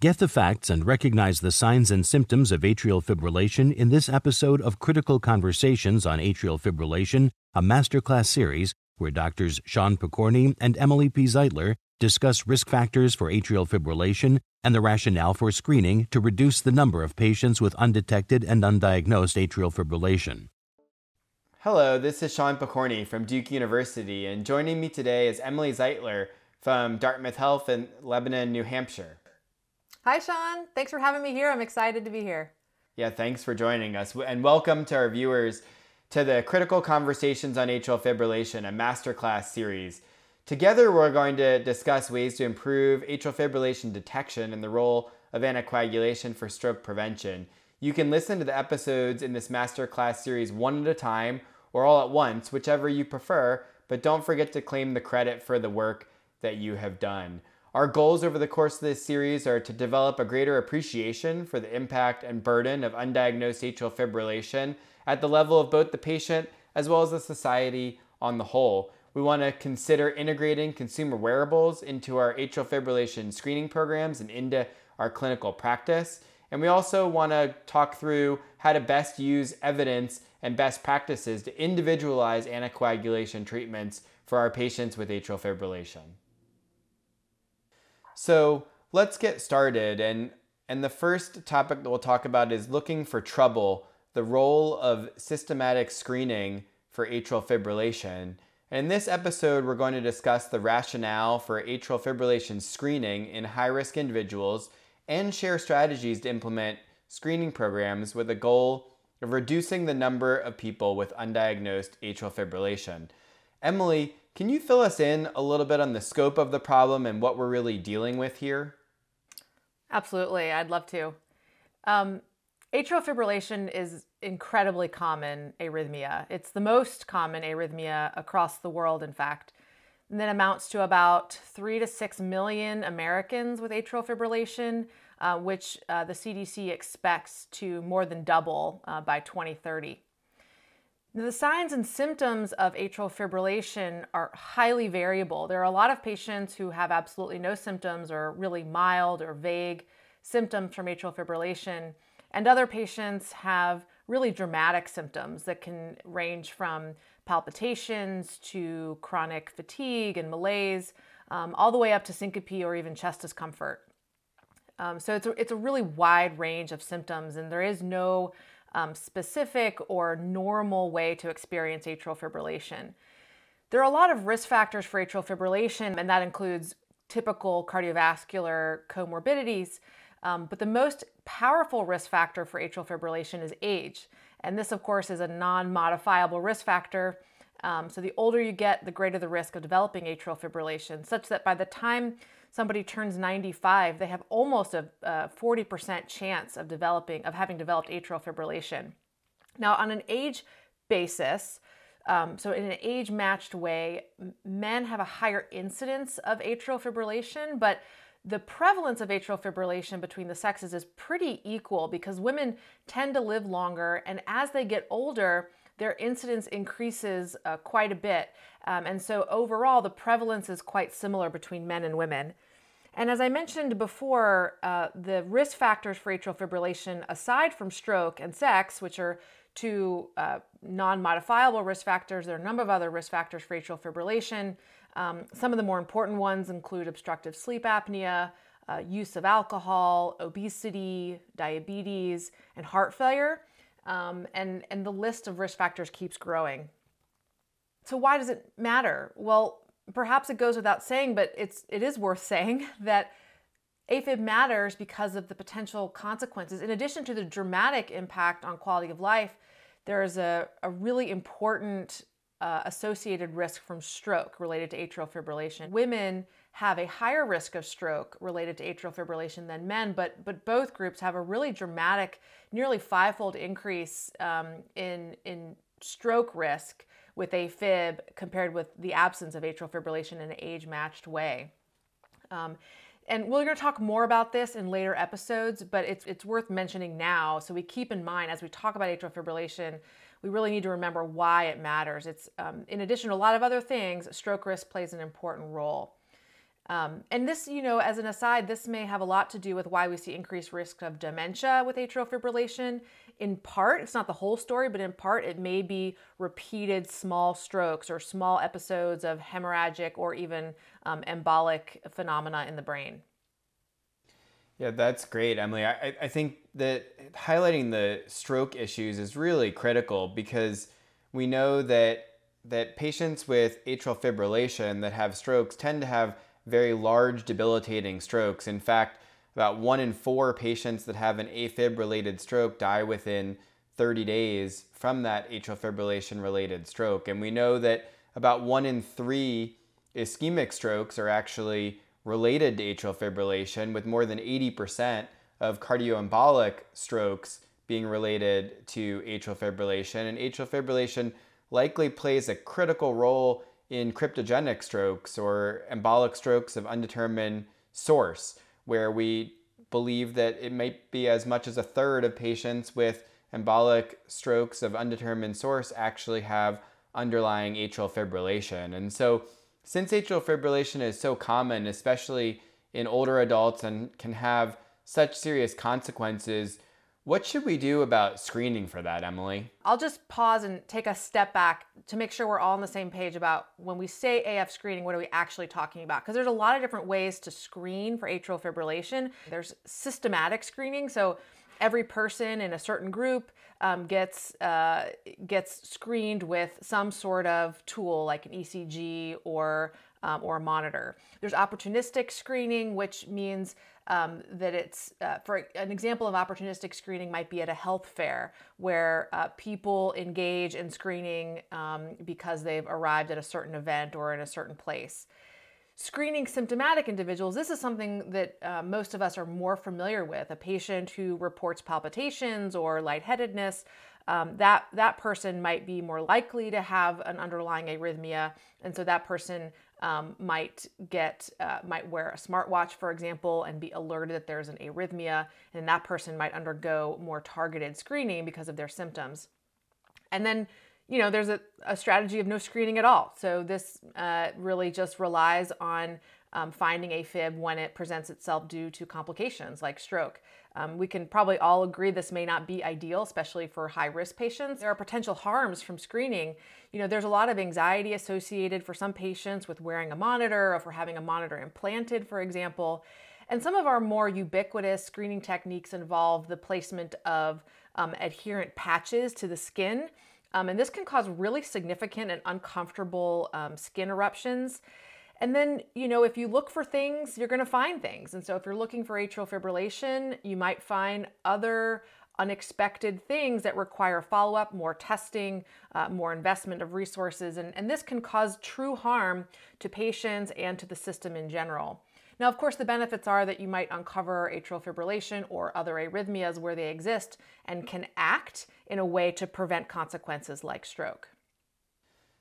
Get the facts and recognize the signs and symptoms of atrial fibrillation in this episode of Critical Conversations on Atrial Fibrillation, a masterclass series where doctors Sean Pokorney and Emily P. Zeitler discuss risk factors for atrial fibrillation and the rationale for screening to reduce the number of patients with undetected and undiagnosed atrial fibrillation. Hello, this is Sean Pokorney from Duke University, and joining me today is Emily Zeitler from Dartmouth Health in Lebanon, New Hampshire. Hi, Sean. Thanks for having me here. I'm excited to be here. Yeah, thanks for joining us. And welcome to our viewers to the Critical Conversations on Atrial Fibrillation, a masterclass series. Together, we're going to discuss ways to improve atrial fibrillation detection and the role of anticoagulation for stroke prevention. You can listen to the episodes in this masterclass series one at a time or all at once, whichever you prefer, but don't forget to claim the credit for the work that you have done. Our goals over the course of this series are to develop a greater appreciation for the impact and burden of undiagnosed atrial fibrillation at the level of both the patient as well as the society on the whole. We want to consider integrating consumer wearables into our atrial fibrillation screening programs and into our clinical practice. And we also want to talk through how to best use evidence and best practices to individualize anticoagulation treatments for our patients with atrial fibrillation. So let's get started. And, and the first topic that we'll talk about is looking for trouble, the role of systematic screening for atrial fibrillation. In this episode, we're going to discuss the rationale for atrial fibrillation screening in high risk individuals and share strategies to implement screening programs with a goal of reducing the number of people with undiagnosed atrial fibrillation. Emily, can you fill us in a little bit on the scope of the problem and what we're really dealing with here? Absolutely, I'd love to. Um, atrial fibrillation is incredibly common arrhythmia. It's the most common arrhythmia across the world, in fact. And that amounts to about three to six million Americans with atrial fibrillation, uh, which uh, the CDC expects to more than double uh, by 2030. The signs and symptoms of atrial fibrillation are highly variable. There are a lot of patients who have absolutely no symptoms or really mild or vague symptoms from atrial fibrillation, and other patients have really dramatic symptoms that can range from palpitations to chronic fatigue and malaise, um, all the way up to syncope or even chest discomfort. Um, so it's a, it's a really wide range of symptoms, and there is no um, specific or normal way to experience atrial fibrillation. There are a lot of risk factors for atrial fibrillation, and that includes typical cardiovascular comorbidities. Um, but the most powerful risk factor for atrial fibrillation is age. And this, of course, is a non modifiable risk factor. Um, so the older you get, the greater the risk of developing atrial fibrillation, such that by the time somebody turns 95, they have almost a, a 40% chance of developing, of having developed atrial fibrillation. Now, on an age basis, um, so in an age matched way, men have a higher incidence of atrial fibrillation, but the prevalence of atrial fibrillation between the sexes is pretty equal because women tend to live longer, and as they get older, their incidence increases uh, quite a bit. Um, and so overall, the prevalence is quite similar between men and women. And as I mentioned before, uh, the risk factors for atrial fibrillation, aside from stroke and sex, which are two uh, non modifiable risk factors, there are a number of other risk factors for atrial fibrillation. Um, some of the more important ones include obstructive sleep apnea, uh, use of alcohol, obesity, diabetes, and heart failure. Um, and, and the list of risk factors keeps growing. So, why does it matter? Well, perhaps it goes without saying, but it's it is worth saying that AFib matters because of the potential consequences. In addition to the dramatic impact on quality of life, there is a, a really important uh, associated risk from stroke related to atrial fibrillation. Women have a higher risk of stroke related to atrial fibrillation than men, but but both groups have a really dramatic, nearly fivefold increase um, in in stroke risk with AFib compared with the absence of atrial fibrillation in an age-matched way. Um, and we're going to talk more about this in later episodes, but it's it's worth mentioning now so we keep in mind as we talk about atrial fibrillation we really need to remember why it matters. It's um, in addition to a lot of other things, stroke risk plays an important role. Um, and this, you know, as an aside, this may have a lot to do with why we see increased risk of dementia with atrial fibrillation. In part, it's not the whole story, but in part, it may be repeated small strokes or small episodes of hemorrhagic or even um, embolic phenomena in the brain. Yeah, that's great, Emily. I, I think that highlighting the stroke issues is really critical because we know that that patients with atrial fibrillation that have strokes tend to have very large debilitating strokes. In fact, about one in four patients that have an AFib related stroke die within 30 days from that atrial fibrillation related stroke. And we know that about one in three ischemic strokes are actually related to atrial fibrillation, with more than 80% of cardioembolic strokes being related to atrial fibrillation. And atrial fibrillation likely plays a critical role in cryptogenic strokes or embolic strokes of undetermined source, where we believe that it might be as much as a third of patients with embolic strokes of undetermined source actually have underlying atrial fibrillation. And so, since atrial fibrillation is so common, especially in older adults, and can have such serious consequences, what should we do about screening for that, Emily? I'll just pause and take a step back to make sure we're all on the same page about when we say AF screening, what are we actually talking about? Because there's a lot of different ways to screen for atrial fibrillation. There's systematic screening, so every person in a certain group um, gets uh, gets screened with some sort of tool like an ECG or um, or a monitor. There's opportunistic screening, which means um, that it's, uh, for an example of opportunistic screening, might be at a health fair where uh, people engage in screening um, because they've arrived at a certain event or in a certain place. Screening symptomatic individuals, this is something that uh, most of us are more familiar with. A patient who reports palpitations or lightheadedness, um, that, that person might be more likely to have an underlying arrhythmia. And so that person um, might get uh, might wear a smartwatch, for example, and be alerted that there's an arrhythmia, and that person might undergo more targeted screening because of their symptoms. And then, you know, there's a, a strategy of no screening at all. So this uh, really just relies on um, finding AFib when it presents itself due to complications like stroke. Um, we can probably all agree this may not be ideal, especially for high risk patients. There are potential harms from screening. You know, there's a lot of anxiety associated for some patients with wearing a monitor or for having a monitor implanted, for example. And some of our more ubiquitous screening techniques involve the placement of um, adherent patches to the skin. Um, and this can cause really significant and uncomfortable um, skin eruptions. And then, you know, if you look for things, you're going to find things. And so if you're looking for atrial fibrillation, you might find other unexpected things that require follow up, more testing, uh, more investment of resources. And, and this can cause true harm to patients and to the system in general. Now, of course, the benefits are that you might uncover atrial fibrillation or other arrhythmias where they exist and can act in a way to prevent consequences like stroke.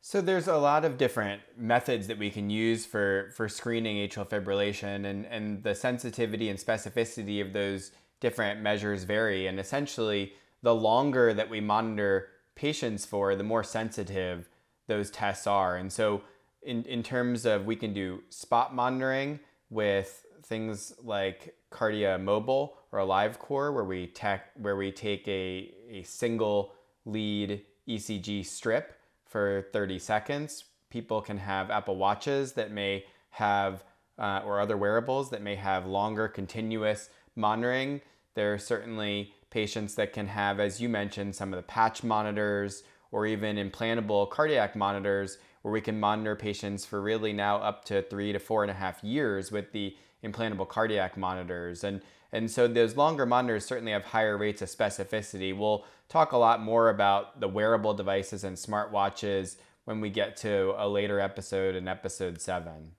So there's a lot of different methods that we can use for, for screening atrial fibrillation and, and the sensitivity and specificity of those different measures vary. And essentially, the longer that we monitor patients for, the more sensitive those tests are. And so in, in terms of we can do spot monitoring with things like Kardia Mobile or AliveCor, where we tech, where we take a, a single lead ECG strip for 30 seconds. People can have Apple Watches that may have, uh, or other wearables that may have longer continuous monitoring. There are certainly patients that can have, as you mentioned, some of the patch monitors or even implantable cardiac monitors where we can monitor patients for really now up to three to four and a half years with the implantable cardiac monitors. And, and so those longer monitors certainly have higher rates of specificity. We'll talk a lot more about the wearable devices and smartwatches when we get to a later episode in episode seven.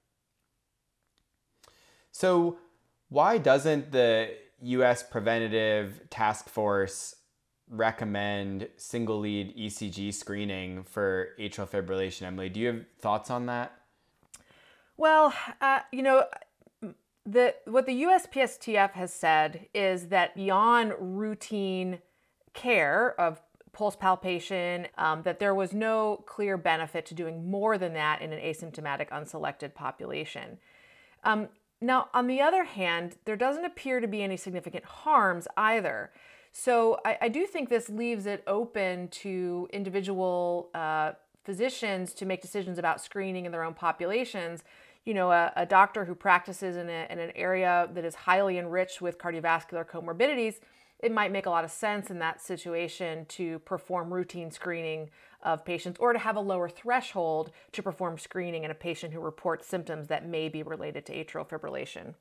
So, why doesn't the US Preventative Task Force recommend single lead ECG screening for atrial fibrillation? Emily, do you have thoughts on that? Well, uh, you know, the what the USPSTF has said is that beyond routine care of pulse palpation, um, that there was no clear benefit to doing more than that in an asymptomatic unselected population. Um, now, on the other hand, there doesn't appear to be any significant harms either. So I, I do think this leaves it open to individual uh, physicians to make decisions about screening in their own populations. You know, a, a doctor who practices in, a, in an area that is highly enriched with cardiovascular comorbidities, it might make a lot of sense in that situation to perform routine screening of patients or to have a lower threshold to perform screening in a patient who reports symptoms that may be related to atrial fibrillation.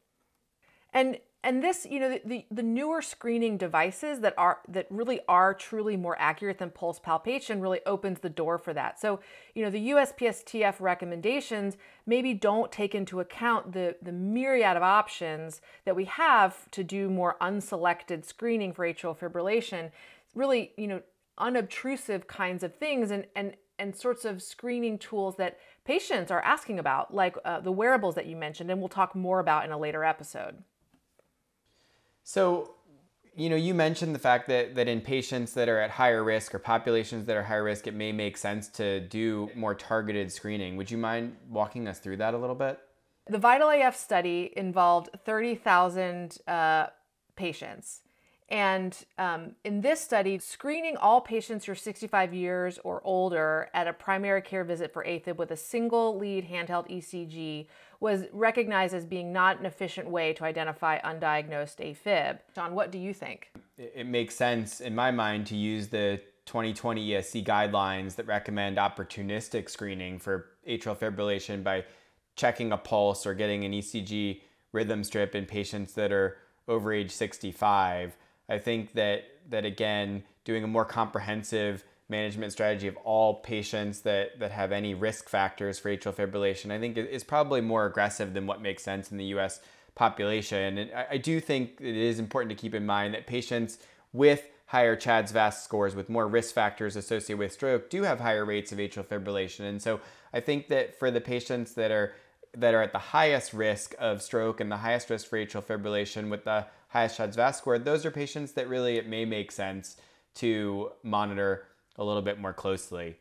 And and this, you know, the, the newer screening devices that are that really are truly more accurate than pulse palpation really opens the door for that. So, you know, the USPSTF recommendations maybe don't take into account the the myriad of options that we have to do more unselected screening for atrial fibrillation. Really, you know, unobtrusive kinds of things and and and sorts of screening tools that patients are asking about, like uh, the wearables that you mentioned, and we'll talk more about in a later episode. So, you know, you mentioned the fact that, that in patients that are at higher risk or populations that are higher risk, it may make sense to do more targeted screening. Would you mind walking us through that a little bit? The VITAL AF study involved 30,000 uh, patients. And um, in this study, screening all patients who are 65 years or older at a primary care visit for AFib with a single lead handheld ECG was recognized as being not an efficient way to identify undiagnosed AFib. John, what do you think? It makes sense in my mind to use the 2020 ESC guidelines that recommend opportunistic screening for atrial fibrillation by checking a pulse or getting an ECG rhythm strip in patients that are over age 65 I think that that again, doing a more comprehensive management strategy of all patients that, that have any risk factors for atrial fibrillation, I think is probably more aggressive than what makes sense in the US population. And I, I do think it is important to keep in mind that patients with higher CHADS VASc scores with more risk factors associated with stroke do have higher rates of atrial fibrillation. And so I think that for the patients that are that are at the highest risk of stroke and the highest risk for atrial fibrillation with the highest VASc score, those are patients that really it may make sense to monitor a little bit more closely.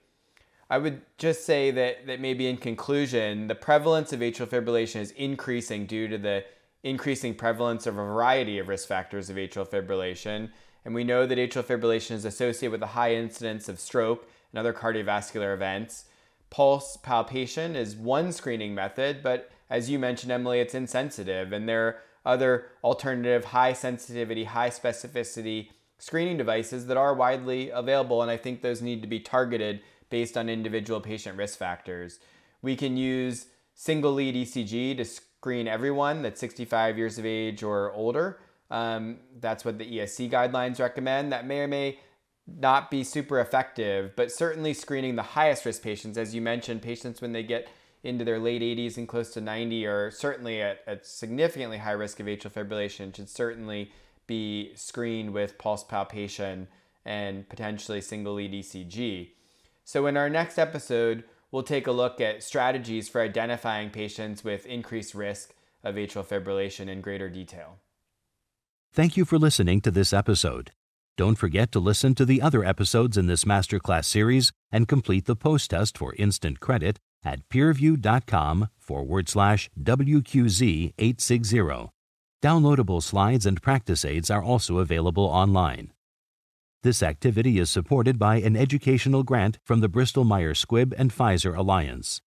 I would just say that, that maybe in conclusion, the prevalence of atrial fibrillation is increasing due to the increasing prevalence of a variety of risk factors of atrial fibrillation. And we know that atrial fibrillation is associated with a high incidence of stroke and other cardiovascular events. Pulse palpation is one screening method, but as you mentioned, Emily, it's insensitive, and there other alternative high sensitivity, high specificity screening devices that are widely available, and I think those need to be targeted based on individual patient risk factors. We can use single lead ECG to screen everyone that's 65 years of age or older. Um, that's what the ESC guidelines recommend. That may or may not be super effective, but certainly screening the highest risk patients, as you mentioned, patients when they get into their late 80s and close to 90 are certainly at, at significantly high risk of atrial fibrillation should certainly be screened with pulse palpation and potentially single lead ECG. So, in our next episode, we'll take a look at strategies for identifying patients with increased risk of atrial fibrillation in greater detail. Thank you for listening to this episode. Don't forget to listen to the other episodes in this masterclass series and complete the post test for instant credit at peerview.com forward slash WQZ860. Downloadable slides and practice aids are also available online. This activity is supported by an educational grant from the Bristol Myers Squibb and Pfizer Alliance.